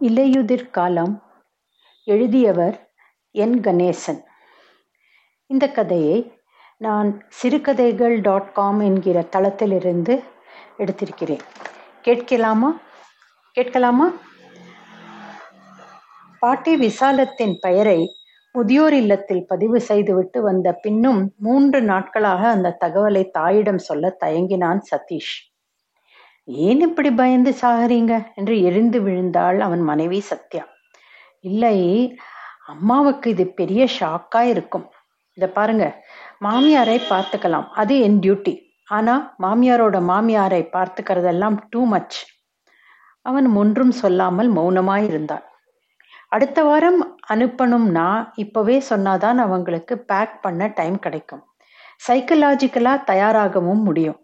இலையுதிர் காலம் எழுதியவர் என். கணேசன். இந்த கதையை நான் சிறுகதைகள் டாட் காம் என்கிற தளத்திலிருந்து எடுத்திருக்கிறேன். கேட்கலாமா? கேட்கலாமா? பாட்டி விசாலத்தின் பெயரை முதியோர் இல்லத்தில் பதிவு செய்துவிட்டு வந்த பின்னும் மூன்று நாட்களாக அந்த தகவலை தாயிடம் சொல்ல தயங்கினான் சதீஷ். ஏன் இப்படி பயந்து சாகிறீங்க? என்று எரிந்து விழுந்தாள் அவன் மனைவி சத்யா. இல்லை அம்மாவுக்கு இது பெரிய ஷாக்கா இருக்கும். இத பாருங்க மாமியாரை பார்த்துக்கலாம். அது என் டியூட்டி ஆனா மாமியாரோட மாமியாரை பார்த்துக்கிறதெல்லாம் டூ மச் அவன் ஒன்றும் சொல்லாமல் மௌனமாயிருந்தான் அடுத்த வாரம் அனுப்பணும்னா இப்பவே சொன்னாதான் அவங்களுக்கு பேக் பண்ண டைம் கிடைக்கும். சைக்கலாஜிக்கலா தயாராகவும் முடியும்.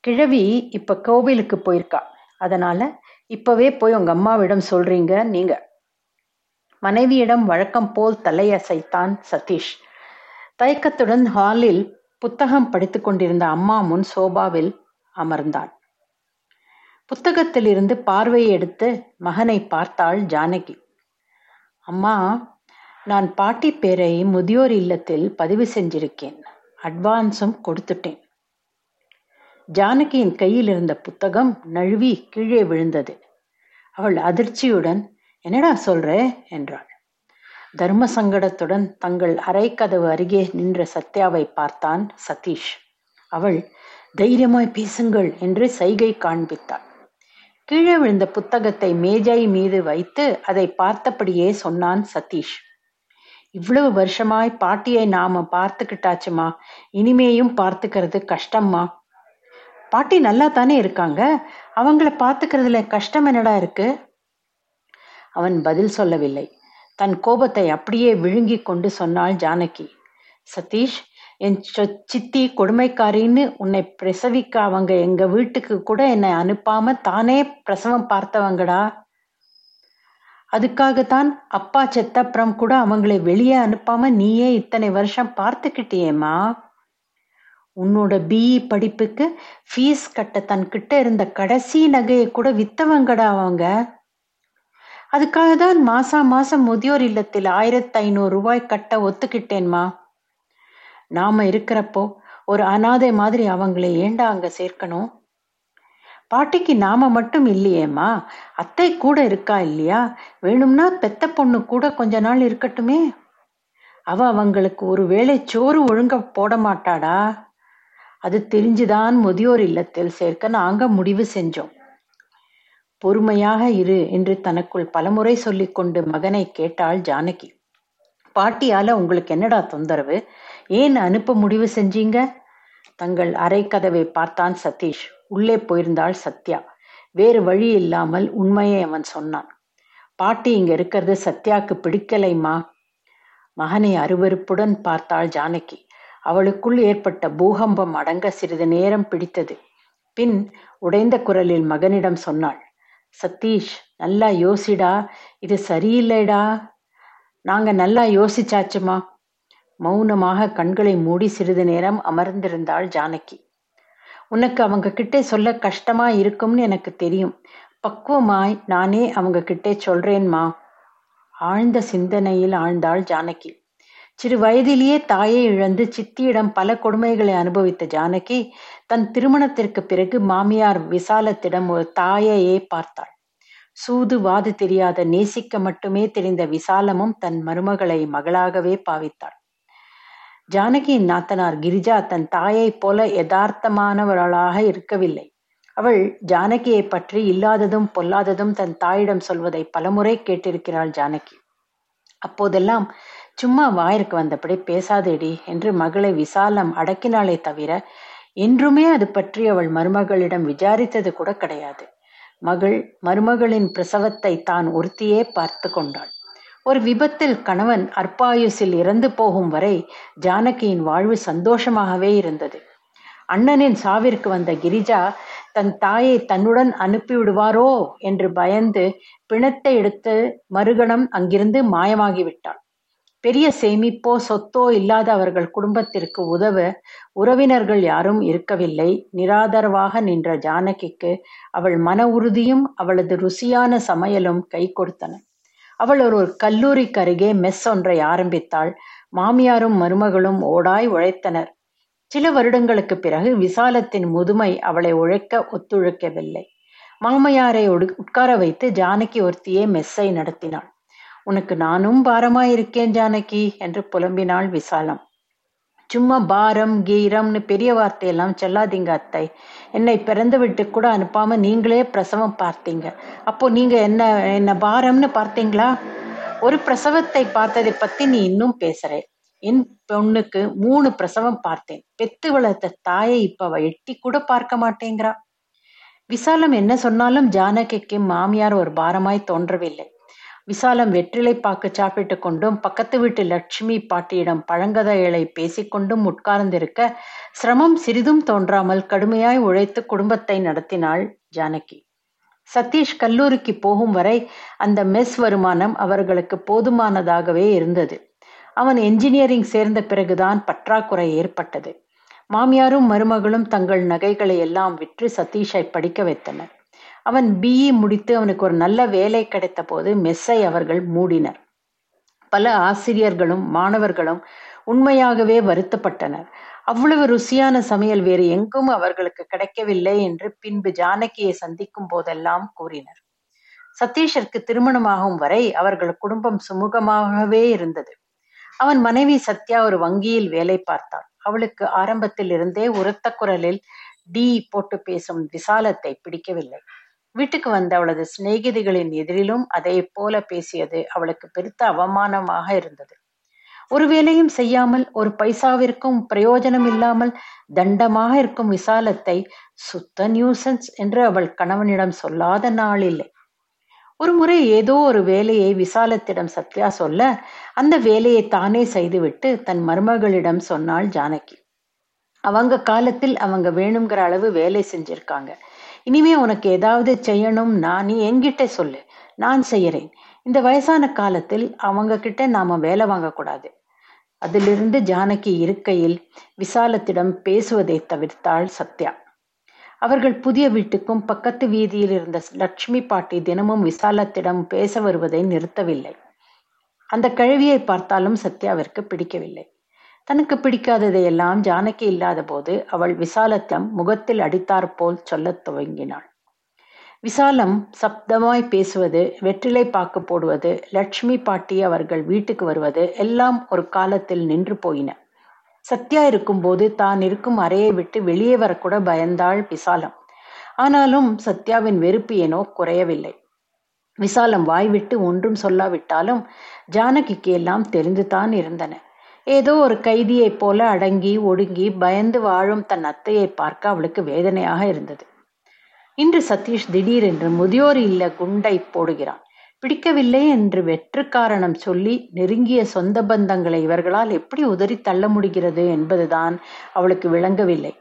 கிழவி இப்ப கோவிலுக்கு போயிருக்கா. அதனால இப்பவே போய் உங்க அம்மாவிடம் சொல்றீங்க நீங்க. மனைவியிடம் வழக்கம் போல் தலையசைத்தான் சதீஷ். தயக்கத்துடன் ஹாலில் புத்தகம் படித்து கொண்டிருந்த அம்மா முன் சோபாவில் அமர்ந்தான். புத்தகத்திலிருந்து பார்வையை எடுத்து மகனை பார்த்தாள் ஜானகி. அம்மா நான் பாட்டி பேரை முதியோர் இல்லத்தில் பதிவு செஞ்சிருக்கேன். அட்வான்ஸும் கொடுத்துட்டேன். ஜானகியின் கையில் இருந்த புத்தகம் நழுவி கீழே விழுந்தது. அவள் அதிர்ச்சியுடன் என்னடா சொல்ற? என்றாள். தர்ம சங்கடத்துடன் தங்கள் அரைக்கதவு அருகே நின்ற சத்யாவை பார்த்தான் சதீஷ். அவள் தைரியமாய் பேசுங்கள் என்று சைகை காண்பித்தாள். கீழே விழுந்த புத்தகத்தை மேஜை மீது வைத்து அதை பார்த்தபடியே சொன்னான் சதீஷ். இவ்வளவு வருஷமாய் பாட்டியை நாம பார்த்துக்கிட்டாச்சுமா. இனிமேயும் பார்த்துக்கிறது கஷ்டம்மா. பாட்டி நல்லா தானே இருக்காங்க? அவங்கள பார்த்துக்கிறதுல கஷ்டம் என்னடா இருக்கு? அவன் பதில் சொல்லவில்லை. தன் கோபத்தை அப்படியே விழுங்கி கொண்டு சொன்னாள் ஜானகி. சதீஷ் என் சித்தி கொடுமைக்காரின்னு உன்னை பிரசவிக்க அவங்க எங்க வீட்டுக்கு கூட என்னை அனுப்பாம தானே பிரசவம் பார்த்தவங்கடா? அதுக்காகத்தான் அப்பா செத்தப்புறம் கூட அவங்களை வெளியே அனுப்பாம நீயே இத்தனை வருஷம் பார்த்துக்கிட்டியேம்மா? உன்னோட பிஇ படிப்புக்கு ஃபீஸ் கட்ட தன்கிட்ட இருந்த கடைசி நகையை கூட வித்தவங்கடா அவங்க. அதுக்காக தான் மாசா மாசம் முதியோர் இல்லத்தில் ஆயிரத்தி ஐநூறு ரூபாய் கட்ட ஒத்துக்கிட்டேன்மா. நாம இருக்கிறப்போ ஒரு அனாதை மாதிரி அவங்களை ஏண்டா அங்க சேர்க்கணும்? பாட்டிக்கு நாம மட்டும் இல்லையேம்மா? அத்தை கூட இருக்கா இல்லையா? வேணும்னா பெத்த பொண்ணு கூட கொஞ்ச நாள் இருக்கட்டுமே. அவ அவங்களுக்கு ஒரு வேளை சோறு ஒழுங்க போட மாட்டாடா. அது தெரிஞ்சுதான் முதியோர் இல்லத்தில் சேர்க்க நாங்க முடிவு செஞ்சோம். பொறுமையாக இரு என்று தனக்குள் பலமுறை சொல்லிக்கொண்டு மகனை கேட்டாள் ஜானகி. பாட்டியால உங்களுக்கு என்னடா தொந்தரவு? ஏன் அனுப்ப முடிவு செஞ்சீங்க? தங்கள் அரை கதவை பார்த்தான் சதீஷ். உள்ளே போயிருந்தாள் சத்யா. வேறு வழி இல்லாமல் உண்மையை அவன் சொன்னான். பாட்டி இங்க இருக்கிறது சத்யாக்கு பிடிக்கலைமா மகனை அருவருப்புடன் பார்த்தாள் ஜானகி. அவளுக்குள் ஏற்பட்ட பூகம்பம் அடங்க சிறிது நேரம் பிடித்தது. பின் உடைந்த குரலில் மகனிடம் சொன்னாள் சதீஷ் நல்லா யோசிடா. இது சரியில்லைடா. நாங்க நல்லா யோசிச்சாச்சுமா? மௌனமாக கண்களை மூடி சிறிது நேரம் அமர்ந்திருந்தாள் ஜானகி. உனக்கு அவங்க கிட்டே சொல்ல கஷ்டமா இருக்கும்னு எனக்கு தெரியும். பக்குவமாய் நானே அவங்க கிட்டே சொல்றேன்மா. ஆழ்ந்த சிந்தனையில் ஆழ்ந்தாள் ஜானகி. சிறு வயதிலேயே தாயை இழந்து சித்தியிடம் பல கொடுமைகளை அனுபவித்த ஜானகி தன் திருமணத்திற்கு பிறகு மாமியார் விசாலத்திடம் ஒரு தாயையே பார்த்தாள். சூது வாது தெரியாத நேசிக்க மட்டுமே தெரிந்த விசாலமும் தன் மருமகளை மகளாகவே பாவித்தாள். ஜானகியின் நாத்தனார் கிரிஜா தன் தாயைப் போல யதார்த்தமானவர்களாக இருக்கவில்லை. அவள் ஜானகியை பற்றி இல்லாததும் பொல்லாததும் தன் தாயிடம் சொல்வதை பலமுறை கேட்டிருக்கிறாள் ஜானகி. அப்போதெல்லாம் சும்மா வாயிற்கு வந்தபடி பேசாதேடி என்று மகளை விசாலம் அடக்கினாலே தவிர என்றுமே அது பற்றி அவள் மருமகளிடம் விசாரித்தது கூட கிடையாது. மகள் மருமகளின் பிரசவத்தை தான் ஒருத்தியே பார்த்து கொண்டாள். ஒரு விபத்தில் கணவன் அற்பாயுசில் இறந்து போகும் வரை ஜானகியின் வாழ்வு சந்தோஷமாகவே இருந்தது. அண்ணனின் சாவிற்கு வந்த கிரிஜா தன் தாயை தன்னுடன் அனுப்பிவிடுவாரோ என்று பயந்து பிணத்தை எடுத்து மறுகணம் அங்கிருந்து மாயமாகிவிட்டாள். பெரிய சேமிப்போ சொத்தோ இல்லாத அவர்கள் குடும்பத்திற்கு உதவ உறவினர்கள் யாரும் இருக்கவில்லை. நிராதரவாக நின்ற ஜானகிக்கு அவள் மன உறுதியும் அவளது ருசியான சமையலும் கை கொடுத்தன. அவள் ஒரு கல்லூரிக்கு அருகே மெஸ் ஒன்றை ஆரம்பித்தாள். மாமியாரும் மருமகளும் ஓடாய் உழைத்தனர். சில வருடங்களுக்கு பிறகு விசாலத்தின் முதுமை அவளை உழைக்க ஒத்துழைக்கவில்லை. மாமையாரை உட்கார வைத்து ஜானகி ஒருத்தியே மெஸ்ஸை நடத்தினாள். உனக்கு நானும் பாரமாயிருக்கேன் ஜானகி என்று புலம்பினாள் விசாலம். சும்மா பாரம் கீரம்னு பெரிய வார்த்தையெல்லாம் சொல்லாதீங்க அத்தை. என்னை பிறந்து விட்டு கூட அனுப்பாம நீங்களே பிரசவம் பார்த்தீங்க. அப்போ நீங்க என்ன என்ன பாரம்னு பார்த்தீங்களா? ஒரு பிரசவத்தை பார்த்ததை பத்தி நீ இன்னும் பேசுற. என் பொண்ணுக்கு மூணு பிரசவம் பார்த்தேன். பெத்து வளர்த்த தாயை இப்ப எட்டி கூட பார்க்க மாட்டேங்கிறா. விசாலம் என்ன சொன்னாலும் ஜானகிக்கு மாமியார் ஒரு பாரமாய் தோன்றவில்லை. விசாலம் வெற்றிலை பாக்கு சாப்பிட்டு கொண்டும் பக்கத்து வீட்டு லட்சுமி பாட்டியிடம் பழங்கதைகளை பேசிக்கொண்டும் உட்கார்ந்திருக்க சிரமம் சிறிதும் தோன்றாமல் கடுமையாய் உழைத்து குடும்பத்தை நடத்தினாள் ஜானகி. சதீஷ் கல்லூரிக்கு போகும் வரை அந்த மெஸ் வருமானம் அவர்களுக்கு போதுமானதாகவே இருந்தது. அவன் என்ஜினியரிங் சேர்ந்த பிறகுதான் பற்றாக்குறை ஏற்பட்டது. மாமியாரும் மருமகளும் தங்கள் நகைகளை எல்லாம் விற்று சதீஷை படிக்க வைத்தனர். அவன் பிஇ முடித்து அவனுக்கு ஒரு நல்ல வேலை கிடைத்த போது மெஸ்ஸை அவர்கள் மூடினர். பல ஆசிரியர்களும் மாணவர்களும் உண்மையாகவே வருத்தப்பட்டனர். அவ்வளவு ருசியான சமையல் வேறு எங்கும் அவர்களுக்கு கிடைக்கவில்லை என்று பின்பு ஜானகியை சந்திக்கும் போதெல்லாம் கூறினர். சதீஷிற்கு திருமணமாகும் வரை அவர்கள் குடும்பம் சுமூகமாகவே இருந்தது. அவன் மனைவி சத்யா ஒரு வங்கியில் வேலை பார்த்தாள். அவளுக்கு ஆரம்பத்தில் இருந்தே உரத்த குரலில் டி போட்டு பேசும் விசாலத்தை பிடிக்கவில்லை. வீட்டுக்கு வந்த அவளது சிநேகிதிகளின் எதிரிலும் அதை போல பேசியது அவளுக்கு பெருத்த அவமானமாக இருந்தது. ஒரு வேலையும் செய்யாமல் ஒரு பைசாவிற்கும் பிரயோஜனம் இல்லாமல் தண்டமாக இருக்கும் விசாலத்தை சுத்த நியூசன்ஸ் என்று அவள் கணவனிடம் சொல்லாத நாள் இல்லை. ஒரு முறை ஏதோ ஒரு வேலையை விசாலத்திடம் சத்யா சொல்ல அந்த வேலையை தானே செய்துவிட்டு தன் மருமகளிடம் சொன்னாள் ஜானகி. அவங்க காலத்தில் அவங்க வேணுங்கிற அளவு வேலை செஞ்சிருக்காங்க. இனிமே உனக்கு ஏதாவது செய்யணும்னா நீ என்கிட்ட சொல்லு. நான் செய்யறேன். இந்த வயசான காலத்தில் அவங்க கிட்ட நாம வேலை வாங்கக்கூடாது. அதிலிருந்து ஜானகி இருக்கையில் விசாலத்திடம் பேசுவதை தவிர்த்தாள் சத்யா. அவர்கள் புதிய வீட்டுக்கும் பக்கத்து வீதியில் இருந்த லட்சுமி பாட்டி தினமும் விசாலத்திடம் பேச வருவதை நிறுத்தவில்லை. அந்த கழுவியை பார்த்தாலும் சத்யாவிற்கு பிடிக்கவில்லை. தனக்கு பிடிக்காததையெல்லாம் ஜானகி இல்லாத போது அவள் விசாலத்தம் முகத்தில் அடித்தாற் போல் சொல்லத் துவங்கினாள். விசாலம் சப்தமாய் பேசுவது வெற்றிலை பாக்கு போடுவது லட்சுமி பாட்டி அவர்கள் வீட்டுக்கு வருவது எல்லாம் ஒரு காலத்தில் நின்று போயின. சத்யா இருக்கும்போது தான் இருக்கும் அறையை விட்டு வெளியே வரக்கூட பயந்தாள் விசாலம். ஆனாலும் சத்யாவின் வெறுப்பு ஏனோ குறையவில்லை. விசாலம் வாய்விட்டு ஒன்றும் சொல்லாவிட்டாலும் ஜானகிக்கு எல்லாம் தெரிந்துதான் இருந்தன. ஏதோ ஒரு கைதியைப் போல அடங்கி ஒடுங்கி பயந்து வாழும் தன் அத்தையை பார்க்க அவளுக்கு வேதனையாக இருந்தது. இன்று சதீஷ் திடீரென்று முதியோர் இல்ல குண்டை போடுகிறான். பிடிக்கவில்லை என்று வெற்று காரணம் சொல்லி நெருங்கிய சொந்த பந்தங்களை இவர்களால் எப்படி உதறி தள்ள முடிகிறது என்பதுதான் அவளுக்கு விளங்கவில்லை.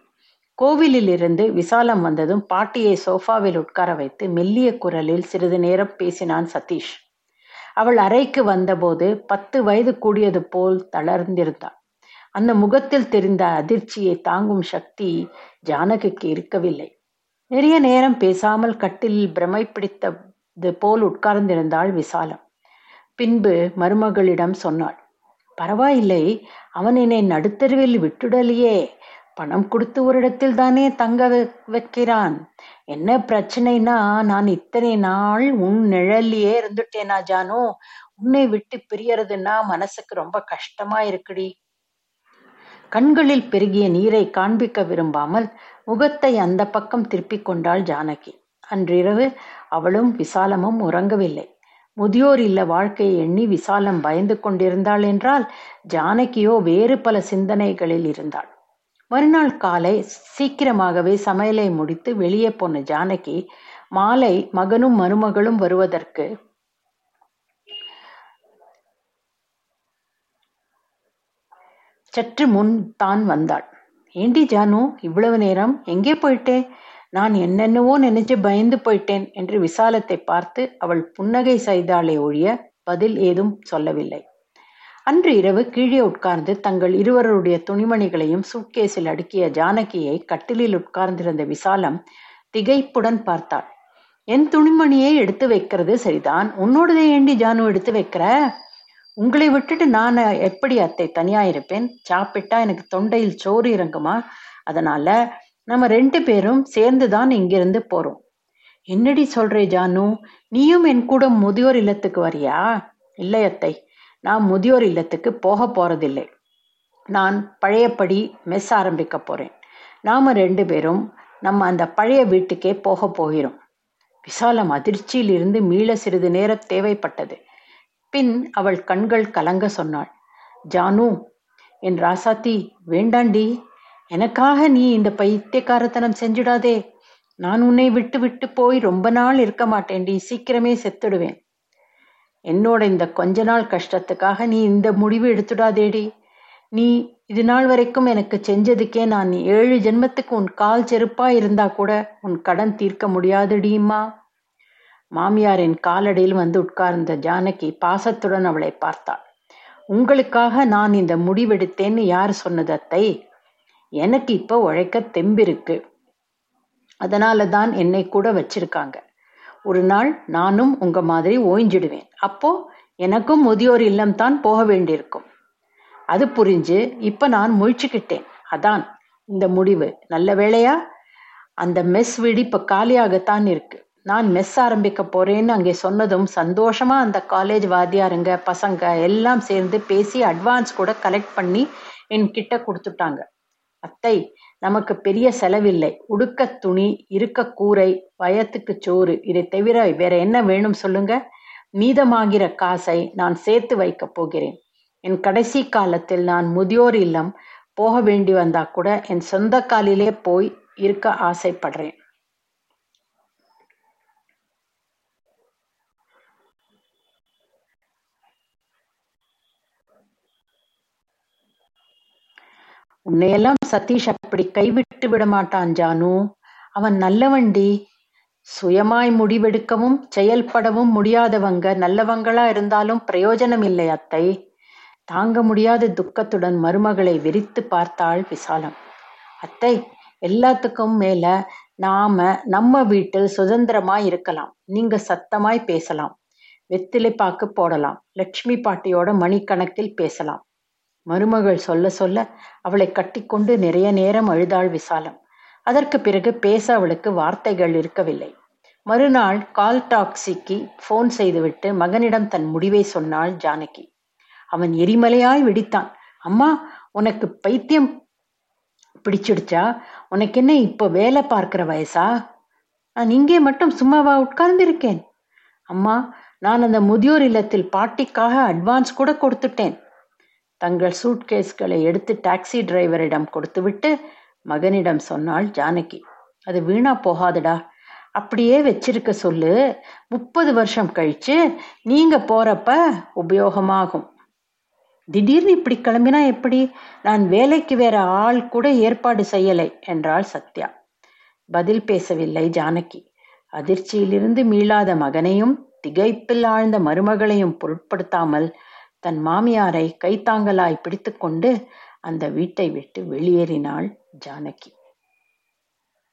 கோவிலில் இருந்து விசாலம் வந்ததும் பாட்டியை சோஃபாவில் உட்கார வைத்து மெல்லிய குரலில் சிறிது நேரம் பேசினான் சதீஷ். அவள் அறைக்கு வந்தபோது பத்து வயது கூடியது போல் தளர்ந்திருந்தாள். அந்த முகத்தில் தெரிந்த அதிர்ச்சியை தாங்கும் சக்தி ஜானகிக்கு இருக்கவில்லை. நிறைய நேரம் பேசாமல் கட்டில் பிரமை பிடித்தது போல் உட்கார்ந்திருந்தாள் விசாலம். பின்பு மருமகளிடம் சொன்னாள் பரவாயில்லை அவன் என்னை நடுத்தருவில் விட்டுடலையே பணம் கொடுத்து ஒரு இடத்தில் தானே தங்க வைக்கிறான். என்ன பிரச்சனைனா நான் இத்தனை நாள் உன் நிழல்லையே இருந்துட்டேனா ஜானு? உன்னை விட்டு பிரியறதுன்னா மனசுக்கு ரொம்ப கஷ்டமா இருக்குடி. கண்களில் பெருகிய நீரை காண்பிக்க விரும்பாமல் முகத்தை அந்த பக்கம் திருப்பிக் கொண்டாள் ஜானகி. அன்றிரவு அவளும் விசாலமும் உறங்கவில்லை. முதியோர் இல்ல வாழ்க்கையை எண்ணி விசாலம் பயந்து கொண்டிருந்தாள் என்றால் ஜானகியோ வேறு பல சிந்தனைகளில் இருந்தாள். மறுநாள் காலை சீக்கிரமாகவே சமையலை முடித்து வெளியே போன ஜானகி மாலை மகனும் மருமகளும் வருவதற்கு சற்று முன் தான் வந்தாள். ஏண்டி ஜானு இவ்வளவு நேரம் எங்கே போயிட்டே? நான் என்னென்னவோ நினைச்சு பயந்து போயிட்டேன் என்று விசாலத்தை பார்த்து அவள் புன்னகை செய்தாளே ஒழிய பதில் ஏதும் சொல்லவில்லை. அன்று இரவு கீழே உட்கார்ந்து தங்கள் இருவருடைய துணிமணிகளையும் சூட்கேஸில் அடுக்கிய ஜானகியை கட்டிலில் உட்கார்ந்திருந்த விசாலம் திகைப்புடன் பார்த்தாள். என் துணிமணியை எடுத்து வைக்கிறது சரிதான். உன்னோடதை ஏண்டி ஜானு எடுத்து வைக்கிற? உங்களை விட்டுட்டு நான் எப்படி அத்தை தனியா இருப்பேன்? சாப்பிட்டா எனக்கு தொண்டையில் சோறு இறங்குமா? அதனால நம்ம ரெண்டு பேரும் சேர்ந்துதான் இங்கிருந்து போறோம். என்னடி சொல்றே ஜானு? நீயும் என் கூட முதியோர் இல்லத்துக்கு வரியா? இல்லை அத்தை. நான் முதியோர் இல்லத்துக்கு போக போறதில்லை. நான் பழையபடி மெஸ் ஆரம்பிக்க போறேன். நாம ரெண்டு பேரும் நம்ம அந்த பழைய வீட்டுக்கே போக போகிறோம். விசாலம் அதிர்ச்சியில் இருந்து மீள சிறிது நேரம் தேவைப்பட்டது. பின் அவள் கண்கள் கலங்க சொன்னாள். ஜானு என் ராசாத்தி வேண்டாண்டி. எனக்காக நீ இந்த பைத்தியக்காரத்தனம் செஞ்சிடாதே. நான் உன்னை விட்டு விட்டு போய் ரொம்ப நாள் இருக்க மாட்டேன்டி. சீக்கிரமே செத்துடுவேன். என்னோட இந்த கொஞ்ச நாள் கஷ்டத்துக்காக நீ இந்த முடிவு எடுத்துடாதேடி. நீ இது நாள் வரைக்கும் எனக்கு செஞ்சதுக்கே நான் ஏழு ஜென்மத்துக்கு உன் கால் செருப்பா இருந்தா கூட உன் கடன் தீர்க்க முடியாதுடியுமா மாமியாரின் காலடியில் வந்து உட்கார்ந்த ஜானகி பாசத்துடன் அவளை பார்த்தாள். உங்களுக்காக நான் இந்த முடிவெடுத்தேன்னு யார் சொன்னது அத்தை? எனக்கு இப்போ உழைக்க தெம்பிருக்கு. அதனால தான் என்னை கூட வச்சிருக்காங்க. ஒரு நாள் நானும் உங்க மாதிரி ஓய்ஞ்சிடுவேன். அப்போ எனக்கும் முதியோர் இல்லம் தான் போக வேண்டியிருக்கும். அது புரிஞ்சு இப்ப நான் முழிச்சுக்கிட்டேன். அதான் இந்த முடிவு. நல்ல வேளையா? அந்த மெஸ் வீடு இப்ப காலியாகத்தான் இருக்கு. நான் மெஸ் ஆரம்பிக்க போறேன்னு அங்கே சொன்னதும் சந்தோஷமா அந்த காலேஜ் வாத்தியாருங்க பசங்க எல்லாம் சேர்ந்து பேசி அட்வான்ஸ் கூட கலெக்ட் பண்ணி என்கிட்ட கொடுத்துட்டாங்க. அத்தை நமக்கு பெரிய செலவில்லை. உடுக்க துணி இருக்க கூரை வயத்துக்கு சோறு இதை தவிர வேற என்ன வேணும் சொல்லுங்க? மீதமாகிற காசை நான் சேர்த்து வைக்கப் போகிறேன். என் கடைசி காலத்தில் நான் முதியோர் இல்லம் போக வேண்டி வந்தா கூட என் சொந்த காலிலே போய் இருக்க ஆசைப்படுறேன். உன்னையெல்லாம் சதீஷ் அப்படி கைவிட்டு விடமாட்டான் ஜானு. அவன் நல்லவண்டி. சுயமாய் முடிவெடுக்கவும் செயல்படவும் முடியாதவங்க நல்லவங்களா இருந்தாலும் பிரயோஜனம் இல்லை அத்தை. தாங்க முடியாத துக்கத்துடன் மருமகளை வெறித்து பார்த்தாள் விசாலம். அத்தை எல்லாத்துக்கும் மேல நாம நம்ம வீட்டில் சுதந்திரமாய் இருக்கலாம். நீங்க சத்தமாய் பேசலாம். வெத்திலை பாக்கு போடலாம். லட்சுமி பாட்டியோட மணிக்கணக்கில் பேசலாம். மருமகள் சொல்ல சொல்ல அவளை கட்டிக்கொண்டு நிறைய நேரம் அழுதாள் விசாலம். அதற்கு பிறகு பேச அவளுக்கு வார்த்தைகள் இருக்கவில்லை. மறுநாள் கால் டாக்ஸிக்கு போன் செய்துவிட்டு மகனிடம் தன் முடிவை சொன்னாள் ஜானகி. அவன் எரிமலையாய் வெடித்தான். அம்மா உனக்கு பைத்தியம் பிடிச்சிடுச்சா? உனக்கு என்ன இப்போ வேலை பார்க்கிற வயசா? நான் இங்கே மட்டும் சும்மாவா உட்கார்ந்திருக்கேன். அம்மா நான் அந்த முதியோர் இல்லத்தில் பாட்டிக்காக அட்வான்ஸ் கூட கொடுத்துட்டேன். தங்கள் சூட்கேஸ்களை எடுத்து டாக்ஸி டிரைவரிடம் கொடுத்துவிட்டு மகனிடம் சொன்னாள் ஜானகி அது வீணா போகாதுடா. அப்படியே வச்சிருக்க சொல்லு. முப்பது வருஷம் கழிச்சு நீங்க போறப்ப உபயோகமாகும். திடீர்னு இப்படி கிளம்பினா எப்படி? நான் வேலைக்கு வேற ஆள் கூட ஏற்பாடு செய்யலை என்றாள் சத்யா. பதில் பேசவில்லை ஜானகி. அதிர்ச்சியிலிருந்து மீளாத மகனையும் திகைப்பில் ஆழ்ந்த மருமகளையும் பொருட்படுத்தாமல் தன் மாமியாரை கைத்தாங்கலாய் பிடித்துக்கொண்டு அந்த வீட்டை விட்டு வெளியேறினாள் ஜானகி.